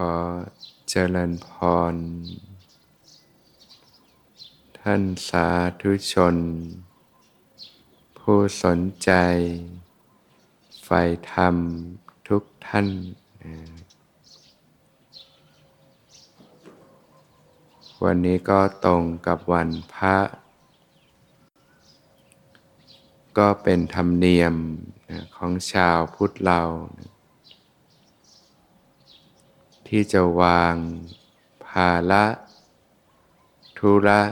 อเจริญพร ท่านสาธุชน ผู้สนใจใฝ่ธรรมทุกท่าน วันนี้ก็ตรงกับวันพระ ก็เป็นธรรมเนียมของชาวพุทธเรา ที่จะวาง ภาระธุระ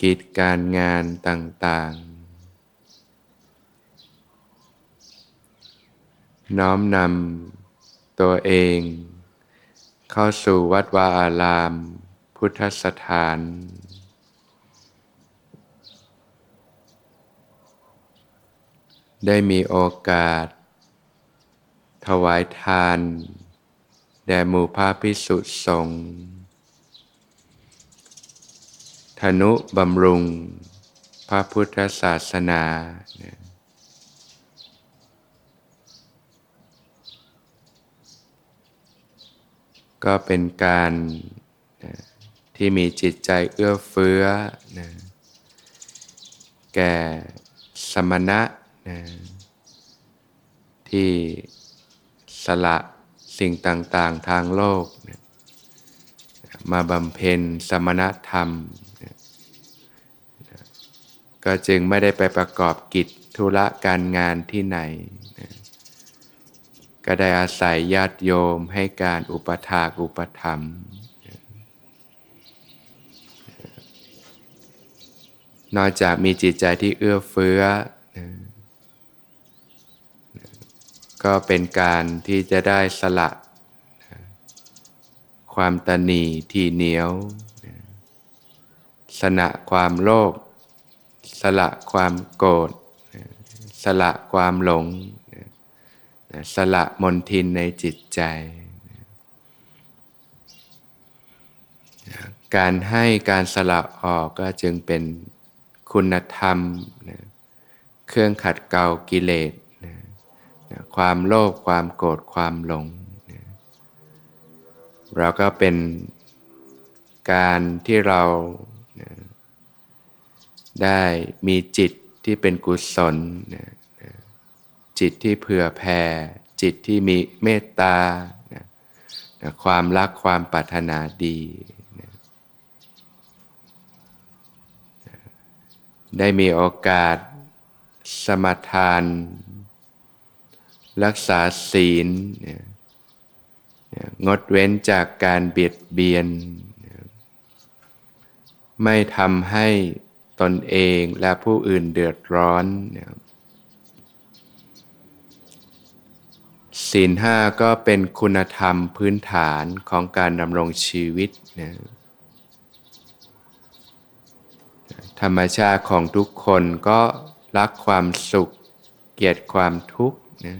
กิจการงานต่างๆ น้อมนำตัวเอง เข้าสู่วัดวาอาราม พุทธสถาน ได้มีโอกาส ถวายทาน แด่หมู่พระพิสุสงฆ์ธนุบำรุง พระพุทธศาสนา ก็เป็นการที่มีจิตใจเอื้อเฟื้อนะแก่สมณะนะที่สละ สิ่งต่างๆทางโลก มาบำเพ็ญสมณธรรม ก็จึงไม่ได้ไปประกอบกิจธุระการงานที่ไหน ก็ได้อาศัยญาติโยมให้การอุปถากอุปธรรมนอกจากมีจิตใจที่เอื้อเฟื้อ ก็เป็นการที่จะได้สละ ความตนีที่เหนียว สละความโลภสละความโกรธสละความหลง สละมนทินในจิตใจ การให้การสละออกก็จึงเป็นคุณธรรม เครื่องขัดเกลากิเลส ความโลภความโกรธความหลง เราก็เป็นการที่เราได้มีจิตที่เป็นกุศล จิตที่เผื่อแผ่ จิตที่มีเมตตา ความรักความปรารถนาดี ได้มีโอกาสสมทาน รักษาศีล งดเว้นจากการเบียดเบียน ไม่ทำให้ตนเองและผู้อื่นเดือดร้อน ศีลห้าก็เป็นคุณธรรมพื้นฐานของการดำรงชีวิตนะธรรมชาติของทุกคนก็รักความสุข เกลียดความทุกข์นะ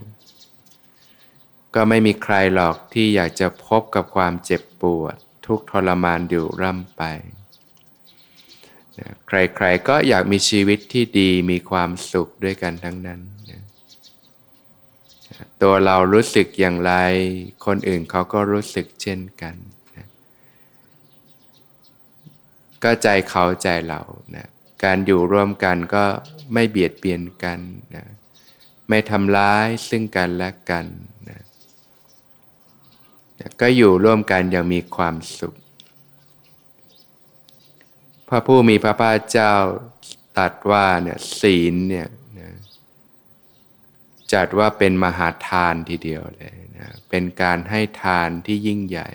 ก็ไม่มีใครหรอกที่อยากจะพบกับความเจ็บปวด ทุกทรมานอยู่ร่ำไปใครๆก็อยากมีชีวิตที่ดีมีความสุขด้วยกันทั้งนั้นตัวเรารู้สึกอย่างไร คนอื่นเขาก็รู้สึกเช่นกันก็ใจเขาใจเรานะการอยู่ร่วมกันก็ไม่เบียดเบียนกันนะไม่ทำร้ายซึ่งกันและกันนะ ก็อยู่ร่วมกันอย่างมีความสุข พระผู้มีพระภาคเจ้าตัดว่าเนี่ยศีลเนี่ยนะจัดว่าเป็นมหาทานทีเดียวเลยนะเป็นการให้ทานที่ยิ่งใหญ่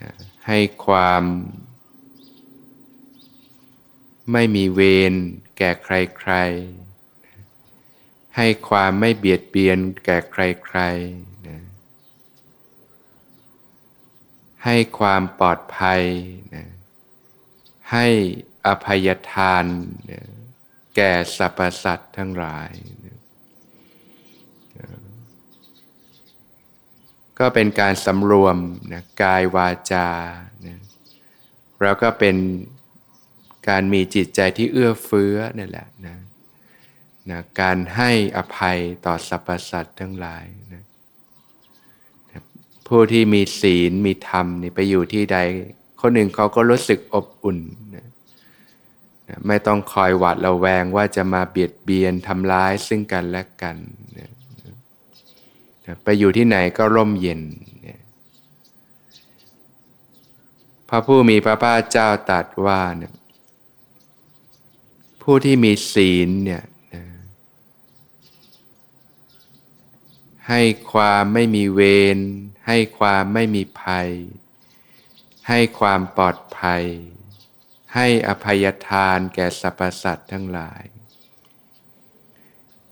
นะให้ความไม่มีเวรแก่ใครๆ ให้ความไม่เบียดเบียนแก่ใครๆนะ ให้ความปลอดภัยนะให้อภัยทานนะแก่สรรพสัตว์ทั้งหลายนะก็เป็นการสำรวมนะกายวาจานะแล้วก็เป็นการมีจิตใจที่เอื้อเฟื้อนั่นแหละนะนะการให้อภัยต่อสรรพสัตว์ทั้งหลายนะ ผู้ที่มีศีลมีธรรมนี่ไปอยู่ที่ใด คนหนึ่งเขาก็รู้สึกอบอุ่นนะไม่ต้องคอยหวาดระแวงว่าจะมาเบียดเบียนทำร้ายซึ่งกันและกันนะไปอยู่ที่ไหนก็ร่มเย็นนะพระผู้มีพระภาคเจ้าตรัสว่าเนี่ยผู้ที่มีศีลเนี่ยให้ความไม่มีเวร ให้ความไม่มีภัย ให้ความปลอดภัย ให้อภัยทานแก่สรรพสัตว์ทั้งหลาย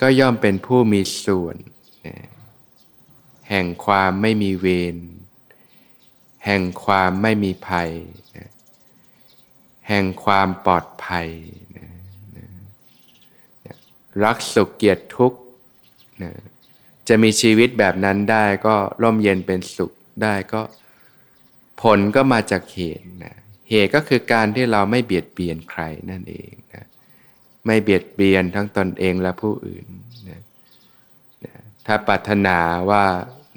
ก็ย่อมเป็นผู้มีส่วน แห่งความไม่มีเวรแห่งความไม่มีภัย แห่งความปลอดภัย รักสุขเกียรติทุกข์ จะมีชีวิตแบบนั้นได้ก็ร่มเย็นเป็นสุขได้ก็ผลก็มาจากเหตุนะเหตุก็คือการที่เราไม่เบียดเบียนใครนั่นเองนะไม่เบียดเบียนทั้งตนเองและผู้อื่นนะนะถ้าปรารถนาว่า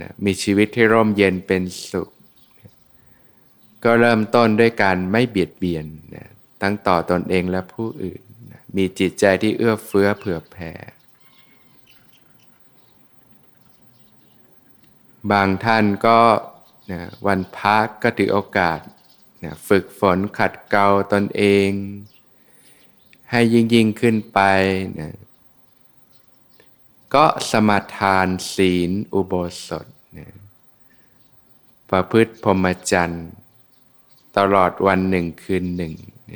นะมีชีวิตที่ร่มเย็นเป็นสุขนะก็เริ่มต้นด้วยการไม่เบียดเบียนนะทั้งต่อตนเองและผู้อื่นนะมีจิตใจที่เอื้อเฟื้อเผื่อแผ่ บางท่านก็นะวันพักก็ถือโอกาสนะฝึกฝนขัดเกลาตนเอง ให้ยิ่งยิ่งขึ้นไปนะก็สมาทานศีลอุโบสถนะประพฤติพรหมจรรย์ตลอดวันหนึ่งคืนหนึ่งน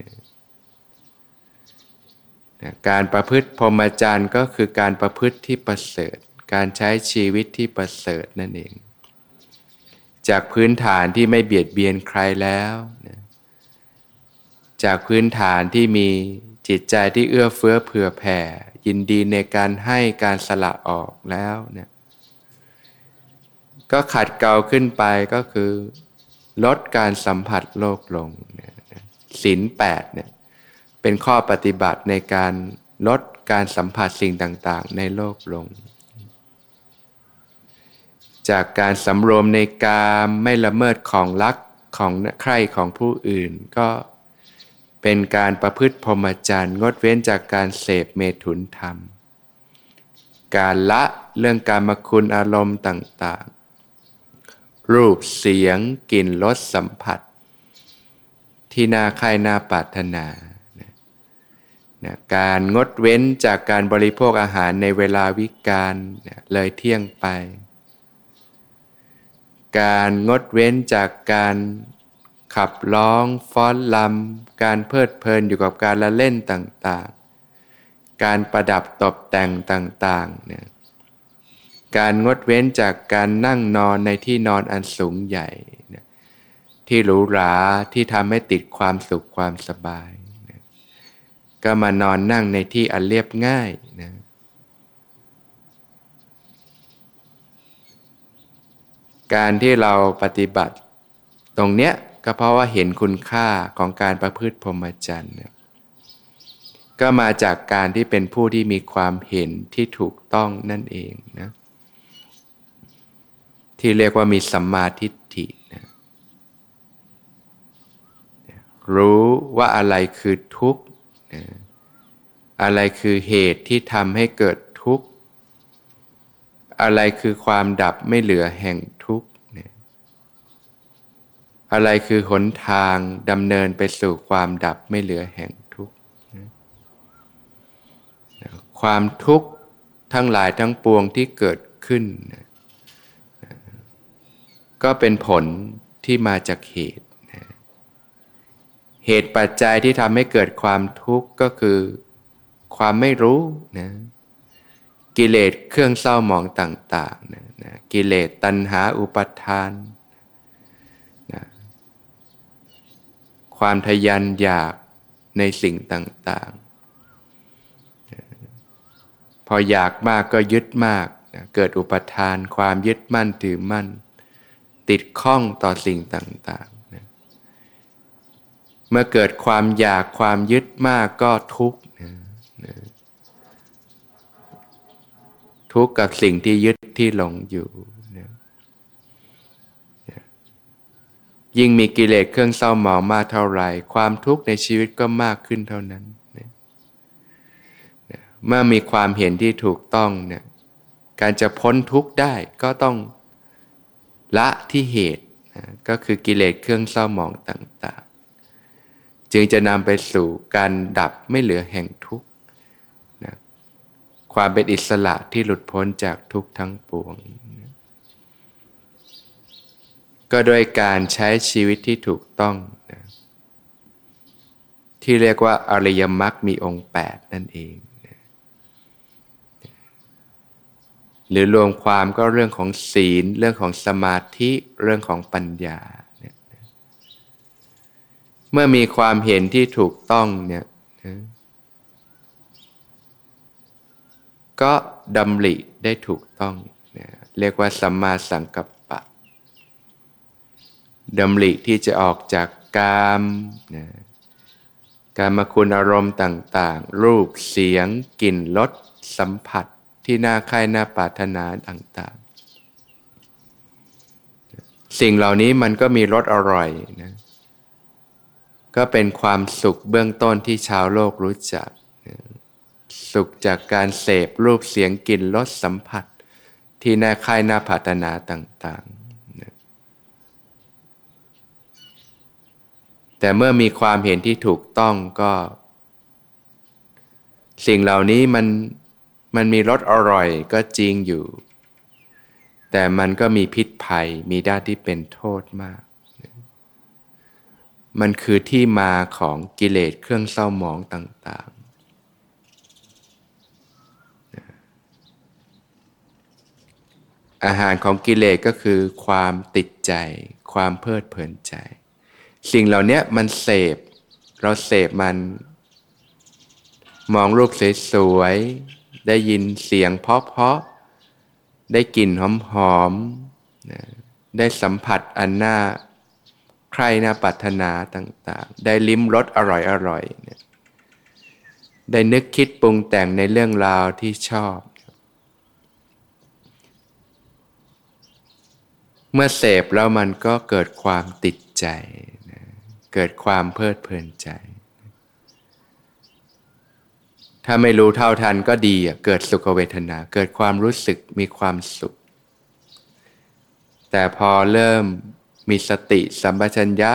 ะการประพฤติพรหมจรรย์ก็คือการประพฤติที่ประเสริฐ การใช้ชีวิตที่ประเสริฐนั่นเอง จากพื้นฐานที่ไม่เบียดเบียนใครแล้วนะจากพื้นฐานที่มีจิตใจที่เอื้อเฟื้อเผื่อแผ่ ยินดีในการให้การสละออกแล้วเนี่ยก็ขัดเกลาขึ้นไปก็คือ ลดการสัมผัสโลกลงศีลแปดเนี่ยเป็นข้อปฏิบัติในการลดการสัมผัสสิ่งต่างๆ ในโลกลง จากการสำรวมในกามไม่ละเมิดของรักของใครของผู้อื่น ก็เป็นการประพฤติพรหมจรรย์งดเว้นจากการเสพเมถุนธรรม การละเรื่องการมคุณอารมณ์ต่างๆ รูปเสียงกลิ่นรสสัมผัส ที่น่าใครน่าปรารถนานะการงดเว้นจากการบริโภคอาหารในเวลาวิกาลเลยเที่ยงไป การงดเว้นจากการขับร้องฟ้อนลำการเพลิดเพลินอยู่กับการละเล่นต่างๆ การประดับตกแต่งต่างๆเนี่ยการงดเว้นจากการนั่งนอนในที่นอนอันสูงใหญ่ที่หรูหราที่ทำให้ติดความสุขความสบายนะก็มานอนนั่งในที่อันเรียบง่ายนะ การที่เราปฏิบัติ ตรงเนี้ยก็เพราะว่าเห็นคุณค่าของการประพฤติพรหมจรรย์ก็มาจากการที่เป็นผู้ที่มีความเห็นที่ถูกต้องนั่นเองนะที่เรียกว่ามีสัมมาทิฏฐินะรู้ว่าอะไรคือทุกข์นะอะไรคือเหตุที่ทำให้เกิด อะไรคือความดับไม่เหลือแห่งทุกข์อะไรคือหนทางดำเนินไปสู่ความดับไม่เหลือแห่งทุกข์ความทุกข์ทั้งหลายทั้งปวงที่เกิดขึ้น ก็เป็นผลที่มาจากเหตุ เหตุปัจจัยที่ทำให้เกิดความทุกข์ก็คือ ความไม่รู้นะ กิเลสเครื่องเศร้าหมองต่างๆนะนะกิเลสตัณหาอุปทานนะความทยานอยากในสิ่งต่างๆ พออยากมากก็ยึดมากนะเกิดอุปทาน ความยึดมั่นถือมั่น ติดข้องต่อสิ่งต่างๆนะเมื่อเกิดความอยากความยึดมากก็ทุกข์นะนะ ทุกข์กับสิ่งที่ยึดที่หลงอยู่นะยิ่งมีกิเลสเครื่องเศร้าหมองมากเท่าไหร่ ความทุกข์ในชีวิตก็มากขึ้นเท่านั้นเมื่อมีความเห็นที่ถูกต้องเนี่ยการจะพ้นทุกข์ได้ก็ต้องละที่เหตุนะก็คือกิเลสเครื่องเศร้าหมองต่าง ๆ จึงจะนำไปสู่การดับไม่เหลือแห่งทุกข์ ความเป็นอิสระที่หลุดพ้นจากทุกทั้งปวง ก็โดยการใช้ชีวิตที่ถูกต้องนะที่เรียกว่าอริยมรรคมีองค์ 8 นั่นเองหรือรวมความก็เรื่องของศีล เรื่องของสมาธิเรื่องของปัญญาเนี่ยเมื่อมีความเห็นที่ถูกต้องเนี่ย ก็ดำริได้ถูกต้องเนี่ยเรียกว่าสัมมาสังกัปปะดำริที่จะออกจากกามนะการมาคุณอารมณ์ต่างๆ รูปเสียง กลิ่นรสสัมผัสที่น่าใคร่น่าปรารถนาต่างๆ สิ่งเหล่านี้มันก็มีรสอร่อยนะก็เป็นความสุขเบื้องต้นที่ชาวโลกรู้จัก สุขจากการเสพรูปเสียงกลิ่นรสสัมผัส ที่น่าคร่น่าปรารถนาต่างๆ แต่เมื่อมีความเห็นที่ถูกต้องก็ สิ่งเหล่านี้มันมันมีรสอร่อยก็จริงอยู่ แต่มันก็มีพิษภัยมีด้านที่เป็นโทษมาก มันคือที่มาของกิเลสเครื่องเศร้าหมองต่างๆ อาหารของกิเลสก็คือ ความติดใจ ความเพลิดเพลินใจ สิ่งเหล่านี้มันเสพ เราเสพมัน มองรูปสวยๆ ได้ยินเสียงเพาะๆ ได้กลิ่นหอมๆ ได้สัมผัสอันน่าใครน่าปรารถนาต่างๆ ได้ลิ้มรสอร่อยๆ ได้นึกคิดปรุงแต่งในเรื่องราวที่ชอบ เมื่อเสพแล้วมันก็เกิดความติดใจเกิดความเพลิดเพลินใจ ถ้าไม่รู้เท่าทันก็ดีเกิดสุขเวทนา เกิดความรู้สึกมีความสุข แต่พอเริ่มมีสติสัมปชัญญะ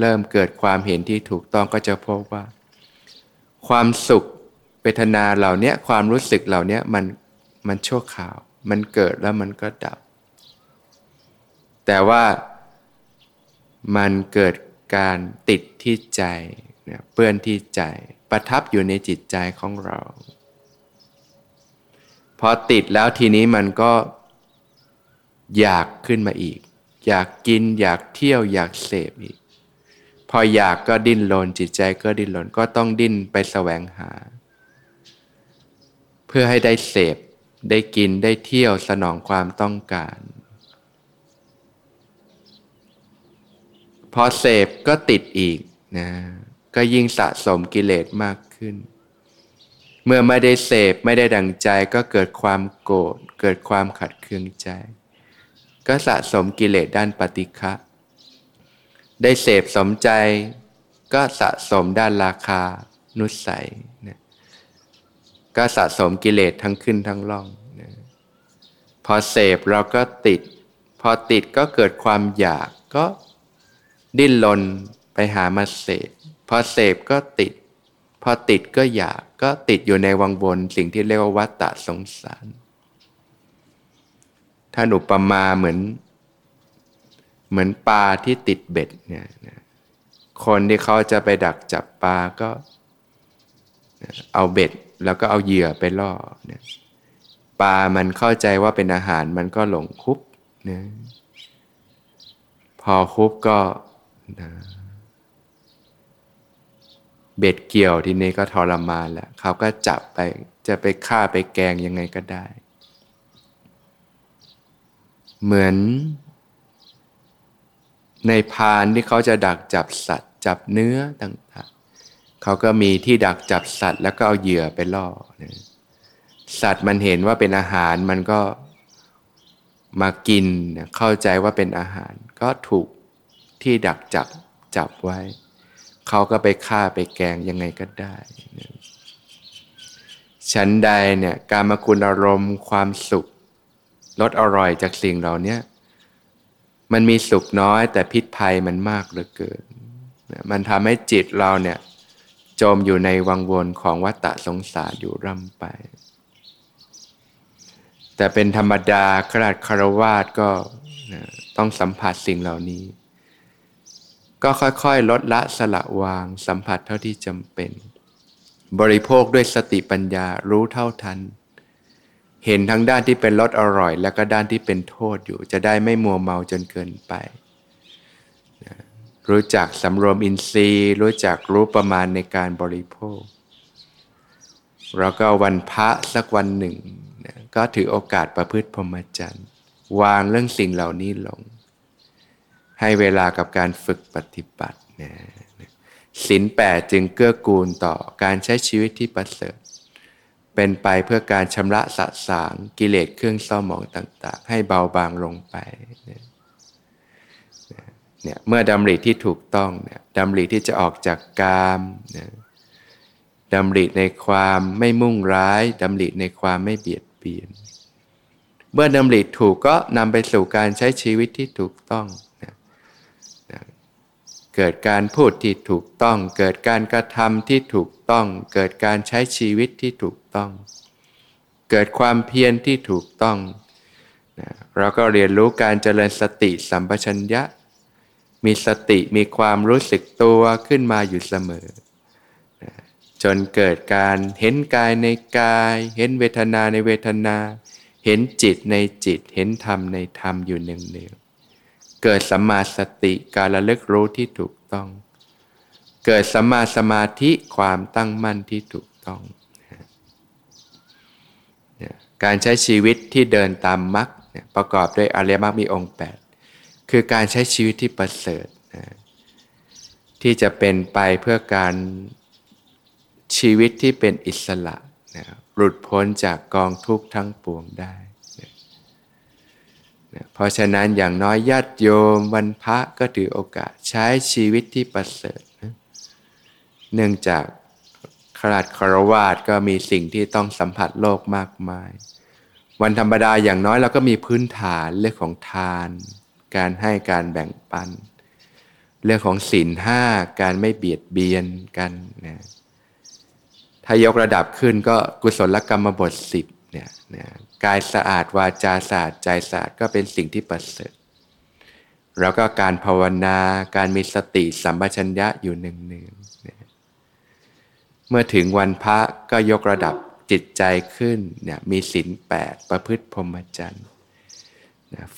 เริ่มเกิดความเห็นที่ถูกต้องก็จะพบว่า ความสุขเวทนาเหล่านี้ความรู้สึกเหล่านี้มันมันชั่วคราว มันเกิดแล้วมันก็ดับ แต่ว่ามันเกิดการติดที่ใจเปื้อนที่ใจ ประทับอยู่ในจิตใจของเรา พอติดแล้วทีนี้มันก็อยากขึ้นมาอีก อยากกินอยากเที่ยวอยากเสพอีก พออยากก็ดิ้นรนจิตใจก็ดิ้นรนก็ต้องดิ้นไปแสวงหา เพื่อให้ได้เสพได้กินได้เที่ยวสนองความต้องการ พอเสพก็ติดอีกนะก็ยิ่งสะสมกิเลสมากขึ้น เมื่อไม่ได้เสพไม่ได้ดังใจก็เกิดความโกรธเกิดความขัดเคืองใจ ก็สะสมกิเลสด้านปฏิฆะได้เสพสมใจ ก็สะสมด้านราคานุสัยนะก็สะสมกิเลสทั้งขึ้นทั้งล่องนะพอเสพเราก็ติด พอติดก็เกิดความอยากก็ ดิ้นรนไปหามาเสพพอเสพก็ติด พอติดก็อยากก็ติดอยู่ในวังวนสิ่งที่เรียกว่าวัฏฏะสงสาร ถ้าหนุประมาเหมือน เหมือนปลาที่ติดเบ็ดเนี่ยคนที่เขาจะไปดักจับปลาก็เอาเบ็ดแล้วก็เอาเหยื่อไปล่อเนี่ยปลามันเข้าใจว่าเป็นอาหารมันก็หลงคุบนะพอคุบก็ นะเบ็ดเกี่ยวทีนี้ก็ทรมานแล้วเขาก็จับไปจะไปฆ่าไปแกงยังไงก็ได้ เหมือน ในพานที่เขาจะดักจับสัตว์ จับเนื้อต่างๆเขาก็มีที่ดักจับสัตว์ แล้วก็เอาเหยื่อไปล่อนะสัตว์มันเห็นว่าเป็นอาหารมันก็มากินเข้าใจว่าเป็นอาหาร ก็ถูก ที่ดักจับจับไว้ เขาก็ไปฆ่าไปแกงยังไงก็ได้ ฉันใดเนี่ยการมาคุณอารมณ์ความสุขรสอร่อยจากสิ่งเหล่านี้มันมีสุขน้อยแต่พิษภัยมันมากเหลือเกิน มันทำให้จิตเราเนี่ยจมอยู่ในวังวนของวัฏสงสารอยู่ร่ำไป แต่เป็นธรรมดาขนาดคารวาสก็ต้องสัมผัสสิ่งเหล่านี้ ก็ค่อยๆ ลดละสละวางสัมผัสเท่าที่จำเป็น บริโภคด้วยสติปัญญารู้เท่าทัน เห็นทั้งด้านที่เป็นรสอร่อย และก็ด้านที่เป็นโทษอยู่ จะได้ไม่มัวเมาจนเกินไป รู้จักสำรวมอินทรีย์ รู้จักรู้ประมาณในการบริโภค แล้วก็วันพระสักวันหนึ่ง ก็ถือโอกาสประพฤติพรหมจรรย์ วางเรื่องสิ่งเหล่านี้ลง ให้เวลากับการฝึกปฏิบัตินะสินแปดจึงเกื้อกูลต่อการใช้ชีวิตที่ประเสริฐ เป็นไปเพื่อการชำระสะสางกิเลสเครื่องเศร้าหมองต่าง ๆ ให้เบาบางลงไปนะเนี่ยเมื่อดำริที่ถูกต้องเนี่ยดำริที่จะออกจากกามนะดำริในความไม่มุ่งร้ายดำริในความไม่เบียดเบียน เมื่อดำริถูกก็นำไปสู่การใช้ชีวิตที่ถูกต้อง เกิดการพูดที่ถูกต้อง เกิดการกระทำที่ถูกต้อง เกิดการใช้ชีวิตที่ถูกต้อง เกิดความเพียรที่ถูกต้องนะเราก็เรียนรู้การเจริญสติสัมปชัญญะ มีสติมีความรู้สึกตัวขึ้นมาอยู่เสมอจนเกิดการเห็นกายในกาย เห็นเวทนาในเวทนา เห็นจิตในจิต เห็นธรรมในธรรมอยู่เนืองๆเกิดสัมมาสติการระลึกรู้ที่ถูก ต้อง เกิดสัมมาสมาธิความตั้งมั่นที่ถูกต้อง การใช้ชีวิตที่เดินตามมรรคประกอบด้วยอริยมรรคมีองค์ 8 คือการใช้ชีวิตที่ประเสริฐนะที่จะเป็นไปเพื่อการชีวิตที่เป็นอิสระนะหลุดพ้นจากกองทุกข์ทั้งปวงได้ เพราะฉะนั้นอย่างน้อยญาติโยมวันพระก็ถือโอกาสใช้ชีวิตที่ประเสริฐนะเนื่องจากขราดคารวาสก็มีสิ่งที่ต้องสัมผัสโลกมากมาย วันธรรมดาอย่างน้อยเราก็มีพื้นฐานเรื่องของทาน การให้การแบ่งปัน เรื่องของศีลห้าการไม่เบียดเบียนกันนะถ้ายกระดับขึ้นก็กุศลกรรมบทสิบ เนี่ยนะกายสะอาดวาจาสะอาดใจสะอาดก็เป็นสิ่งที่ประเสริฐแล้วก็การภาวนาการมีสติสัมปชัญญะอยู่หนึ่งหนึ่งเมื่อถึงวันพระก็ยกระดับจิตใจขึ้นเนี่ยมีศีลแปดประพฤติพรหมจรรย์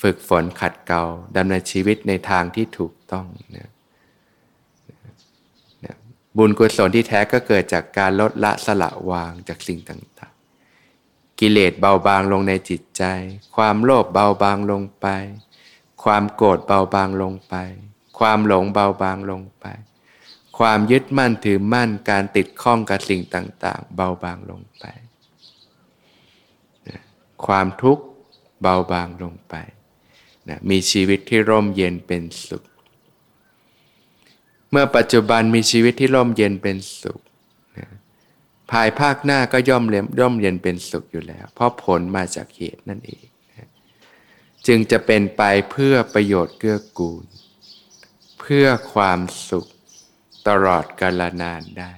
ฝึกฝนขัดเกลาดำเนินชีวิตในทางที่ถูกต้องนะบุญกุศลที่แท้ก็เกิดจากการลดละสละวางจากสิ่งต่างๆ กิเลสเบาบางลงในจิตใจ ความโลภเบาบางลงไป ความโกรธเบาบางลงไป ความหลงเบาบางลงไป ความยึดมั่นถือมั่นการติดข้องกับสิ่งต่าง ๆ เบาบางลงไป ความทุกข์เบาบางลงไปนะมีชีวิตที่ร่มเย็นเป็นสุข เมื่อปัจจุบันมีชีวิตที่ร่มเย็นเป็นสุข ภายภาคหน้าก็ย่อมเลี้ยมร่มเย็นเป็นสุขอยู่แล้ว เพราะผลมาจากเหตุนั่นเอง จึงจะเป็นไปเพื่อประโยชน์เกื้อกูล เพื่อความสุขตลอดกาลนานได้